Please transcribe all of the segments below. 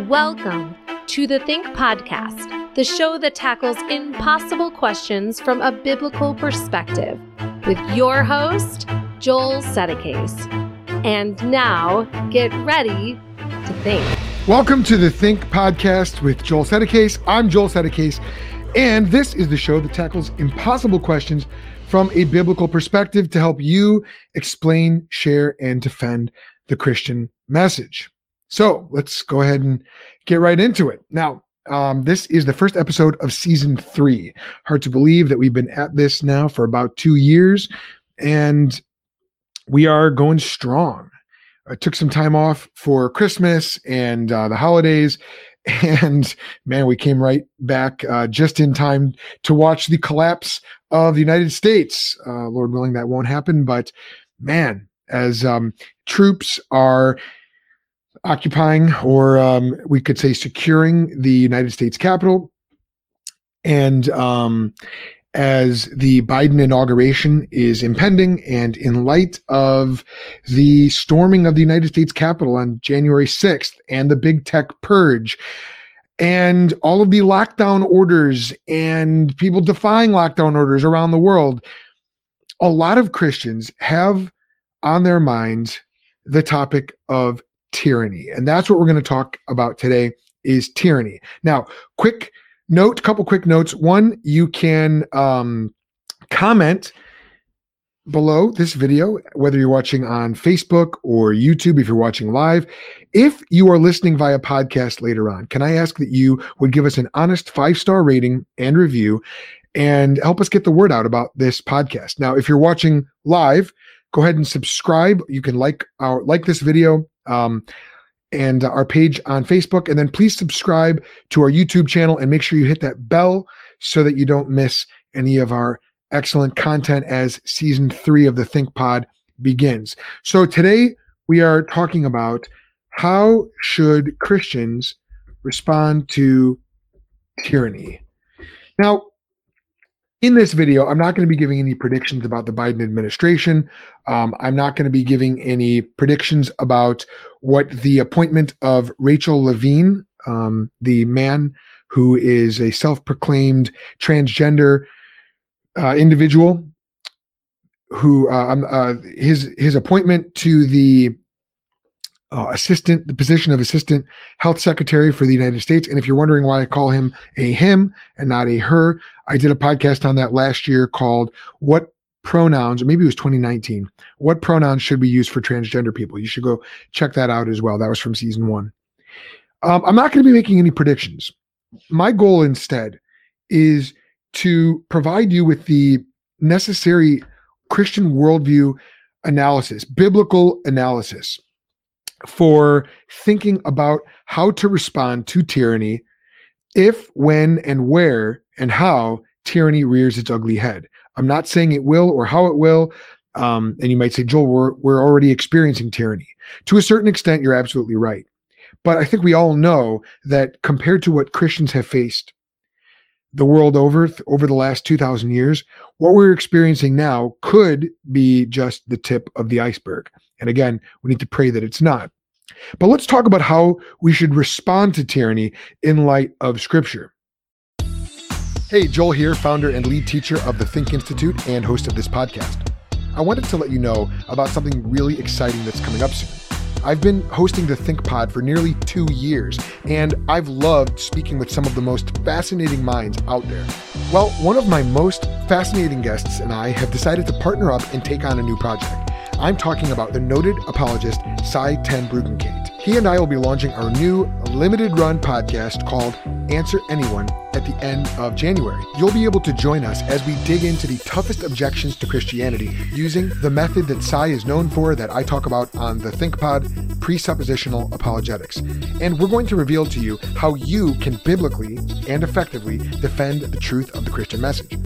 Welcome to the Think Podcast, the show that tackles impossible questions from a biblical perspective, with your host, Joel Settecase. And now, get ready to think. Welcome to the Think Podcast with Joel Settecase. I'm Joel Settecase, and this is the show that tackles impossible questions from a biblical perspective to help you explain, share, and defend the Christian message. So let's go ahead and get right into it. Now, um, this is the first episode of season three. Hard to believe that we've been at this now for about two years, and we are going strong. I took some time off for Christmas and uh, the holidays, and man, we came right back uh, just in time to watch the collapse of the United States. Uh, Lord willing, that won't happen, but man, as um, troops are occupying, or um, we could say securing the United States Capitol. And um, as the Biden inauguration is impending, and in light of the storming of the United States Capitol on January 6th and the big tech purge, and all of the lockdown orders and people defying lockdown orders around the world, a lot of Christians have on their minds the topic of tyranny. And that's what we're going to talk about today is tyranny. Now, quick note, couple quick notes. One, you can um, comment below this video, whether you're watching on Facebook or YouTube, if you're watching live. If you are listening via podcast later on, can I ask that you would give us an honest five star rating and review and help us get the word out about this podcast? Now, if you're watching live, go ahead and subscribe. You can like our like this video, um, and our page on Facebook. And then please subscribe to our YouTube channel and make sure you hit that bell so that you don't miss any of our excellent content as season three of the Think Pod begins. So today we are talking about how should Christians respond to tyranny. Now, in this video, I'm not going to be giving any predictions about the Biden administration. Um, I'm not going to be giving any predictions about what the appointment of Rachel Levine, um, the man who is a self proclaimed transgender uh, individual, who uh, uh, his his appointment to the uh, assistant, the position of assistant health secretary for the United States. And if you're wondering why I call him a him and not a her, I did a podcast on that last year called What Pronouns, or maybe it was 2019. What pronouns should we use for transgender people? You should go check that out as well. That was from season one. Um, I'm not going to be making any predictions. My goal instead is to provide you with the necessary Christian worldview analysis, biblical analysis for thinking about how to respond to tyranny if, when, and where and how tyranny rears its ugly head. I'm not saying it will or how it will. Um, and you might say, Joel, we're, we're already experiencing tyranny. To a certain extent, you're absolutely right. But I think we all know that compared to what Christians have faced the world over over the last 2000 years what we're experiencing now could be just the tip of the iceberg and again we need to pray that it's not but let's talk about how we should respond to tyranny in light of scripture hey joel here founder and lead teacher of the think institute and host of this podcast i wanted to let you know about something really exciting that's coming up soon I've been hosting the Think Pod for nearly two years, and I've loved speaking with some of the most fascinating minds out there. Well, one of my most fascinating guests and I have decided to partner up and take on a new project. I'm talking about the noted apologist Sye Ten Bruggencate. He and I will be launching our new limited run podcast called Answer Anyone at the end of January. You'll be able to join us as we dig into the toughest objections to Christianity using the method that Sye is known for that I talk about on the ThinkPod presuppositional apologetics. And we're going to reveal to you how you can biblically and effectively defend the truth of the Christian message.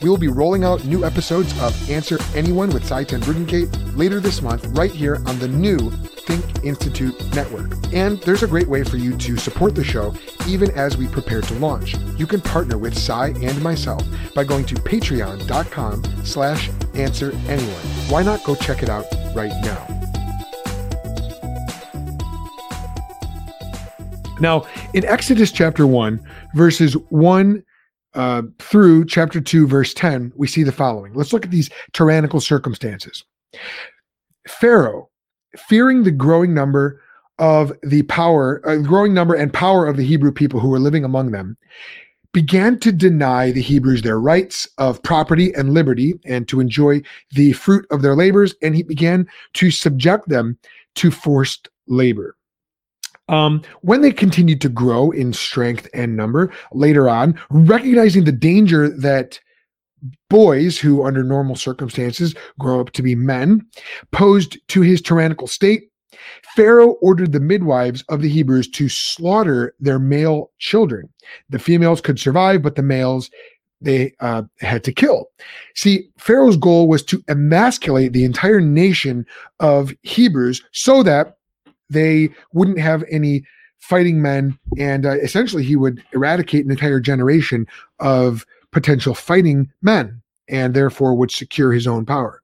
We will be rolling out new episodes of Answer Anyone with Sye Ten Bruggencate later this month, right here on the new Think Institute network. And there's a great way for you to support the show even as we prepare to launch. You can partner with Sye and myself by going to patreon.com slash answer anyone. Why not go check it out right now? Now, in Exodus chapter 1, verses 1 uh, through chapter 2, verse 10, we see the following. Let's look at these tyrannical circumstances. Pharaoh, fearing the growing number of the power, uh, growing number and power of the Hebrew people who were living among them, began to deny the Hebrews their rights of property and liberty and to enjoy the fruit of their labors, and he began to subject them to forced labor. Um, when they continued to grow in strength and number later on, recognizing the danger that boys who, under normal circumstances, grow up to be men, posed to his tyrannical state, Pharaoh ordered the midwives of the Hebrews to slaughter their male children. The females could survive, but the males they uh, had to kill. See, Pharaoh's goal was to emasculate the entire nation of Hebrews so that they wouldn't have any fighting men, and uh, essentially he would eradicate an entire generation of potential fighting men, and therefore would secure his own power.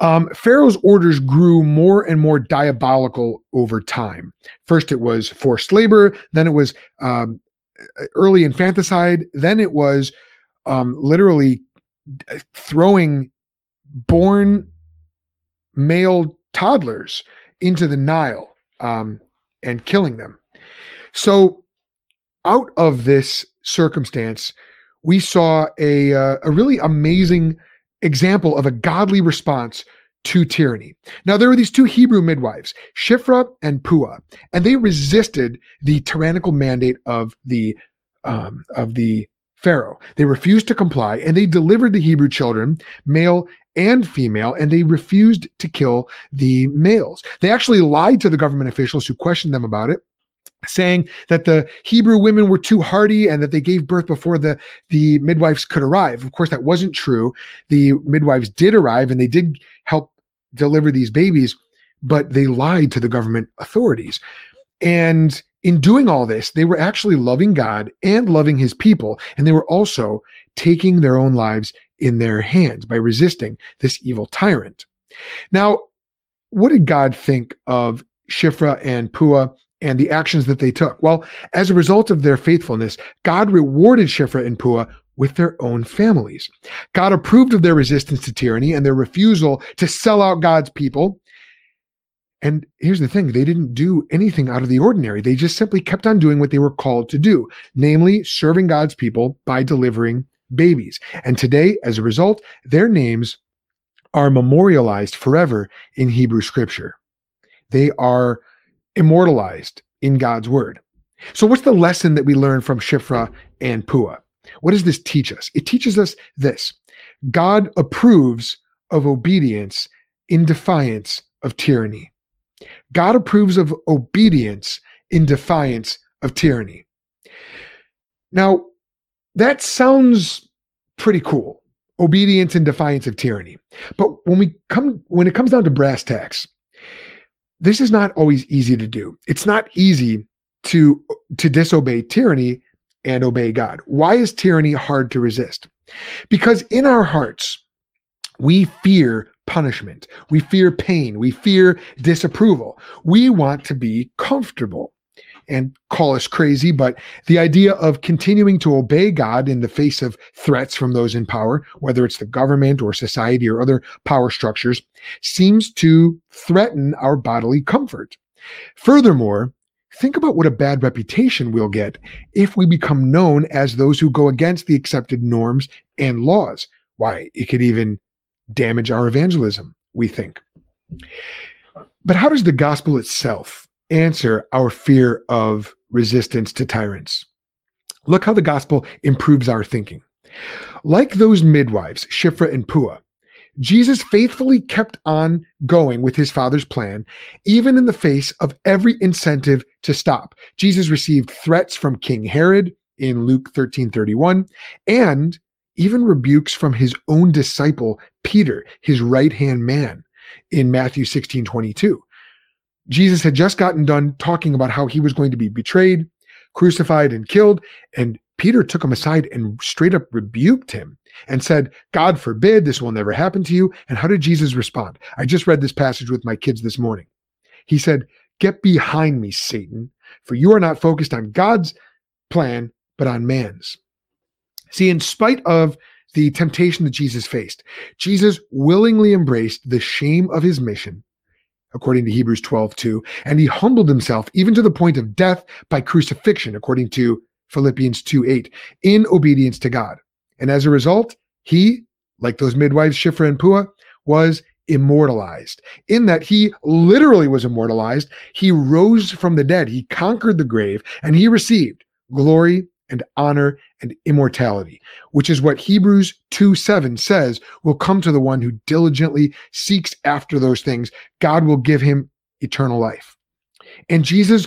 Um, Pharaoh's orders grew more and more diabolical over time. First, it was forced labor, then it was um, early infanticide, then it was um, literally throwing born male toddlers into the Nile um, and killing them. So, out of this circumstance, we saw a, uh, a really amazing example of a godly response to tyranny. Now, there were these two Hebrew midwives, Shiphrah and Puah, and they resisted the tyrannical mandate of the um, of the Pharaoh. They refused to comply, and they delivered the Hebrew children, male and female, and they refused to kill the males. They actually lied to the government officials who questioned them about it saying that the Hebrew women were too hardy and that they gave birth before the the midwives could arrive. Of course, that wasn't true. The midwives did arrive and they did help deliver these babies, but they lied to the government authorities. And in doing all this, they were actually loving God and loving his people, and they were also taking their own lives in their hands by resisting this evil tyrant. Now, what did God think of Shiphrah and Puah and the actions that they took? Well, as a result of their faithfulness, God rewarded Shiphrah and Puah with their own families. God approved of their resistance to tyranny and their refusal to sell out God's people. And here's the thing they didn't do anything out of the ordinary. They just simply kept on doing what they were called to do, namely serving God's people by delivering babies. And today, as a result, their names are memorialized forever in Hebrew scripture. They are immortalized in God's word. So, what's the lesson that we learn from Shiphrah and Puah? What does this teach us? It teaches us this God approves of obedience in defiance of tyranny. God approves of obedience in defiance of tyranny. Now, that sounds pretty cool. Obedience in defiance of tyranny. But when we come when it comes down to brass tacks, this is not always easy to do. It's not easy to to disobey tyranny and obey God. Why is tyranny hard to resist? Because in our hearts, we fear punishment. We fear pain. We fear disapproval. We want to be comfortable and call us crazy, but the idea of continuing to obey God in the face of threats from those in power, whether it's the government or society or other power structures, seems to threaten our bodily comfort. Furthermore, think about what a bad reputation we'll get if we become known as those who go against the accepted norms and laws. Why, it could even damage our evangelism, we think. But how does the gospel itself answer our fear of resistance to tyrants? Look how the gospel improves our thinking. Like those midwives, Shiphrah and Puah, Jesus faithfully kept on going with his father's plan, even in the face of every incentive to stop. Jesus received threats from King Herod in Luke 13 31, and even rebukes from his own disciple, Peter, his right hand man, in Matthew 16 22. Jesus had just gotten done talking about how he was going to be betrayed, crucified, and killed. And Peter took him aside and straight up rebuked him and said, God forbid this will never happen to you. And how did Jesus respond? I just read this passage with my kids this morning. He said, Get behind me, Satan, for you are not focused on God's plan, but on man's. See, in spite of the temptation that Jesus faced, Jesus willingly embraced the shame of his mission, according to Hebrews 12, 2, and he humbled himself even to the point of death by crucifixion, according to Philippians 2, 8, in obedience to God. And as a result, he, like those midwives, Shiphrah and Puah, was immortalized in that he literally was immortalized. He rose from the dead, he conquered the grave, and he received glory and honor and immortality, which is what Hebrews 2 7 says will come to the one who diligently seeks after those things. God will give him eternal life. And Jesus,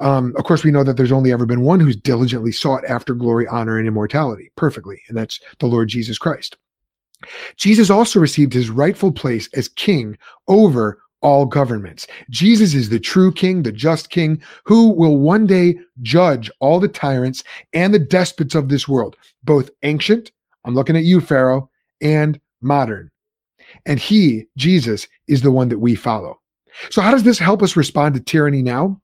um, of course, we know that there's only ever been one who's diligently sought after glory, honor, and immortality perfectly, and that's the Lord Jesus Christ. Jesus also received his rightful place as king over all governments. Jesus is the true king, the just king, who will one day judge all the tyrants and the despots of this world, both ancient, I'm looking at you, Pharaoh, and modern. And he, Jesus, is the one that we follow. So, how does this help us respond to tyranny now?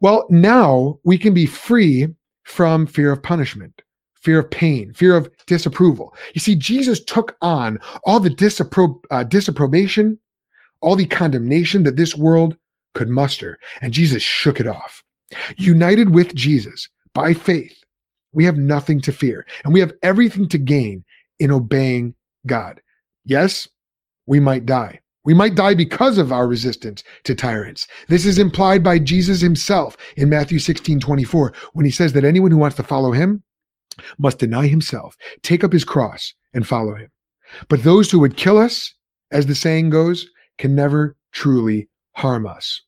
Well, now we can be free from fear of punishment fear of pain, fear of disapproval. You see, Jesus took on all the disappro- uh, disapprobation, all the condemnation that this world could muster, and Jesus shook it off. United with Jesus by faith, we have nothing to fear, and we have everything to gain in obeying God. Yes, we might die. We might die because of our resistance to tyrants. This is implied by Jesus himself in Matthew 16 24, when he says that anyone who wants to follow him must deny himself, take up his cross, and follow him. But those who would kill us, as the saying goes, can never truly harm us.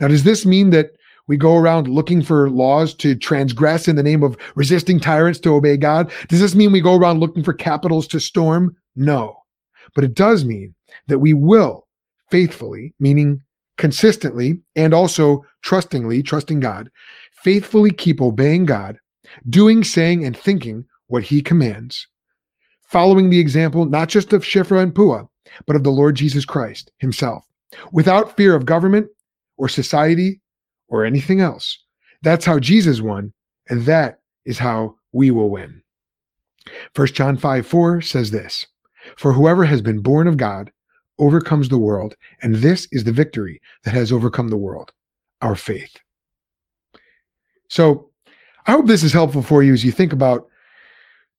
Now, does this mean that we go around looking for laws to transgress in the name of resisting tyrants to obey God? Does this mean we go around looking for capitals to storm? No. But it does mean that we will faithfully, meaning consistently and also trustingly, trusting God, faithfully keep obeying God doing, saying, and thinking what he commands, following the example not just of Shiphrah and Puah, but of the Lord Jesus Christ himself, without fear of government or society or anything else. That's how Jesus won, and that is how we will win. 1 John 5 4 says this For whoever has been born of God overcomes the world, and this is the victory that has overcome the world, our faith. So I hope this is helpful for you as you think about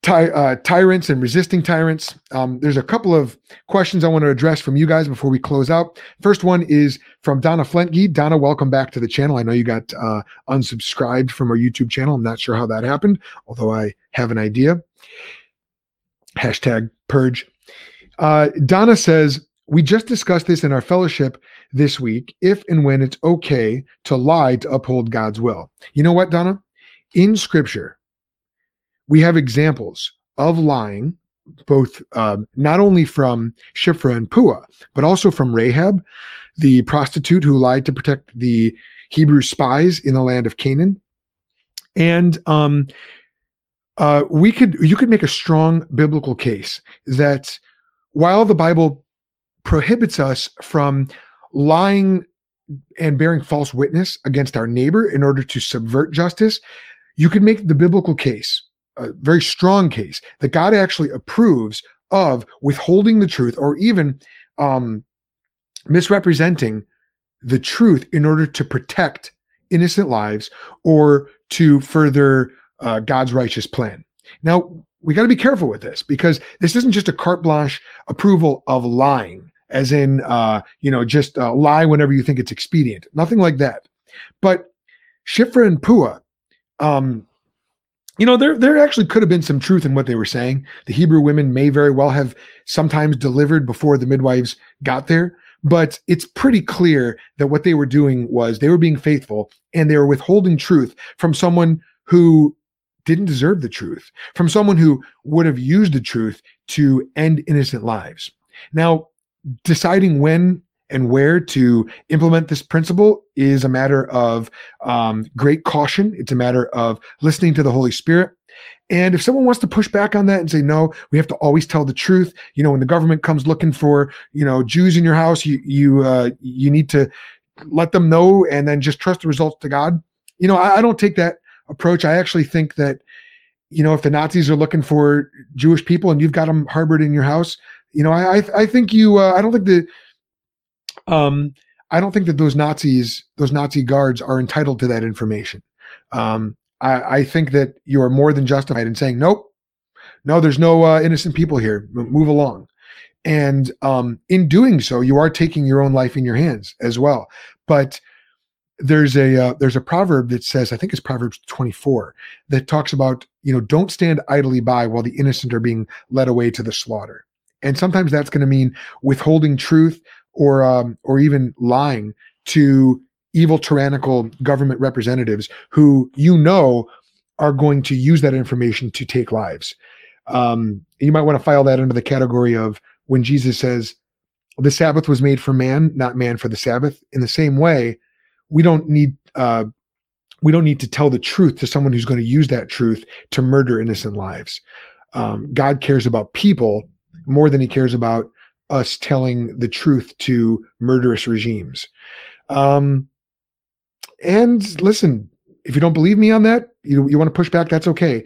ty- uh, tyrants and resisting tyrants. Um, there's a couple of questions I want to address from you guys before we close out. First one is from Donna Flentge. Donna, welcome back to the channel. I know you got uh, unsubscribed from our YouTube channel. I'm not sure how that happened, although I have an idea. Hashtag purge. Uh, Donna says, we just discussed this in our fellowship this week, if and when it's okay to lie to uphold God's will. You know what, Donna? in scripture, we have examples of lying, both uh, not only from Shiphrah and Puah, but also from Rahab, the prostitute who lied to protect the Hebrew spies in the land of Canaan. And um, uh, we could you could make a strong biblical case that while the Bible prohibits us from lying and bearing false witness against our neighbor in order to subvert justice, you could make the biblical case, a very strong case, that God actually approves of withholding the truth or even um, misrepresenting the truth in order to protect innocent lives or to further uh, God's righteous plan. Now, we got to be careful with this because this isn't just a carte blanche approval of lying, as in, uh, you know, just uh, lie whenever you think it's expedient. Nothing like that. But Shiphrah and Puah um, you know, there there actually could have been some truth in what they were saying. The Hebrew women may very well have sometimes delivered before the midwives got there, but it's pretty clear that what they were doing was they were being faithful and they were withholding truth from someone who didn't deserve the truth, from someone who would have used the truth to end innocent lives. Now, deciding when and where to implement this principle is a matter of um, great caution. It's a matter of listening to the Holy Spirit. And if someone wants to push back on that and say, no, we have to always tell the truth. You know, when the government comes looking for, you know, Jews in your house, you, you, uh, you need to let them know and then just trust the results to God. You know, I, I don't take that approach. I actually think that, you know, if the Nazis are looking for Jewish people and you've got them harbored in your house, you know, I I, I think you. Uh, I don't think the um I don't think that those Nazis, those Nazi guards, are entitled to that information. Um, I, I think that you are more than justified in saying, nope, no, there's no uh, innocent people here. Move along. And um, in doing so, you are taking your own life in your hands as well. But there's a uh, there's a proverb that says, I think it's Proverbs 24, that talks about you know don't stand idly by while the innocent are being led away to the slaughter. And sometimes that's going to mean withholding truth or um, or even lying to evil tyrannical government representatives who you know are going to use that information to take lives. Um, you might want to file that under the category of when Jesus says, "The Sabbath was made for man, not man for the Sabbath." In the same way, we don't need uh, we don't need to tell the truth to someone who's going to use that truth to murder innocent lives. Um, God cares about people more than He cares about us telling the truth to murderous regimes. Um, and listen, if you don't believe me on that, you, you want to push back, that's okay.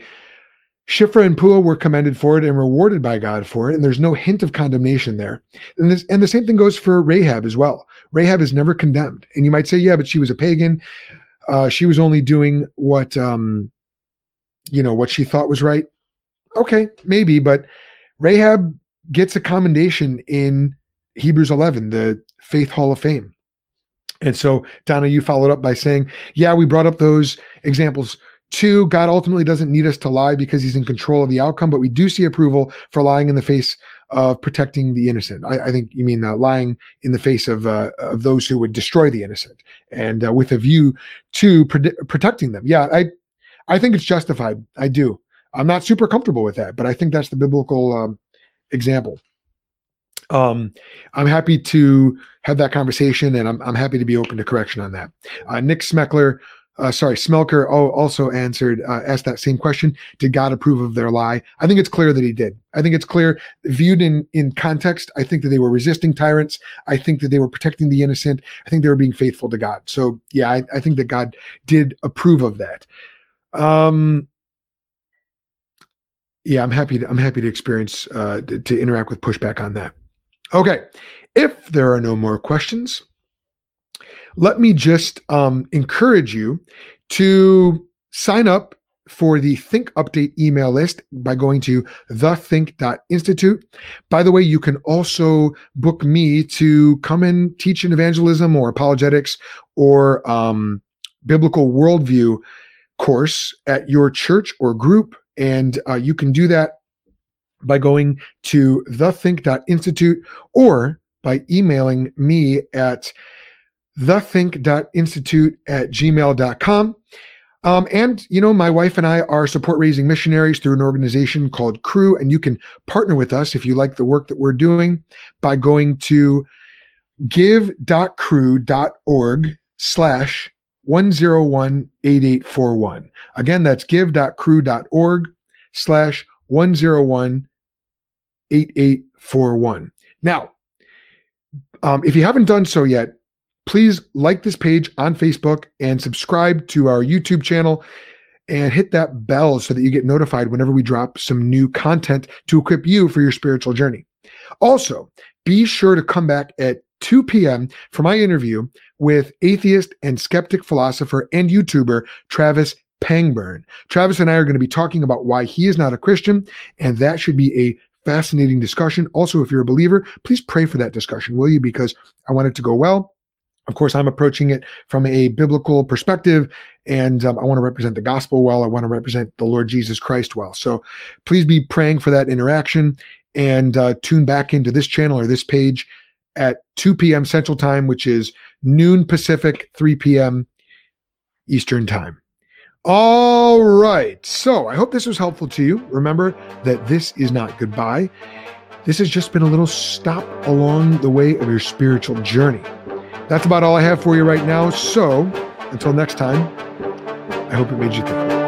Shiphrah and Puah were commended for it and rewarded by God for it, and there's no hint of condemnation there. And this, and the same thing goes for Rahab as well. Rahab is never condemned, and you might say, yeah, but she was a pagan. Uh, she was only doing what, um, you know, what she thought was right. Okay, maybe, but Rahab gets a commendation in Hebrews 11, the Faith Hall of Fame. And so, Donna, you followed up by saying, yeah, we brought up those examples too. God ultimately doesn't need us to lie because he's in control of the outcome, but we do see approval for lying in the face of protecting the innocent. I, I think you mean uh, lying in the face of uh, of those who would destroy the innocent, and uh, with a view to protecting them. Yeah, I I think it's justified. I do. I'm not super comfortable with that, but I think that's the biblical um, example. Um, I'm happy to have that conversation, and I'm, I'm happy to be open to correction on that. Uh, Nick Smeckler, uh, sorry, Smelker also answered, uh, asked that same question. Did God approve of their lie? I think it's clear that he did. I think it's clear, viewed in, in context. I think that they were resisting tyrants. I think that they were protecting the innocent. I think they were being faithful to God. So, yeah, I, I think that God did approve of that. Um, yeah, I'm happy to I'm happy to experience uh, to, to interact with pushback on that. Okay, if there are no more questions, let me just um, encourage you to sign up for the Think Update email list by going to thethink.institute. By the way, you can also book me to come and teach an evangelism or apologetics or um, biblical worldview course at your church or group and uh, you can do that by going to thethink.institute or by emailing me at thethink.institute at gmail.com. Um, and, you know, my wife and I are support raising missionaries through an organization called Cru, and you can partner with us if you like the work that we're doing by going to give.cru.org slash 1018841. Again, that's give.cru.org slash 1018841. Now, um, if you haven't done so yet, please like this page on Facebook and subscribe to our YouTube channel and hit that bell so that you get notified whenever we drop some new content to equip you for your spiritual journey. Also, be sure to come back at 2 p.m. for my interview with atheist and skeptic philosopher and YouTuber Travis Pangburn. Travis and I are going to be talking about why he is not a Christian, and that should be a fascinating discussion. Also, if you're a believer, please pray for that discussion, will you? Because I want it to go well. Of course, I'm approaching it from a biblical perspective, and um, I want to represent the gospel well. I want to represent the Lord Jesus Christ well. So please be praying for that interaction and uh, tune back into this channel or this page at 2 p.m. Central Time, which is noon Pacific, 3 p.m. Eastern Time. All right. So I hope this was helpful to you. Remember that this is not goodbye. This has just been a little stop along the way of your spiritual journey. That's about all I have for you right now. So until next time, I hope it made you think.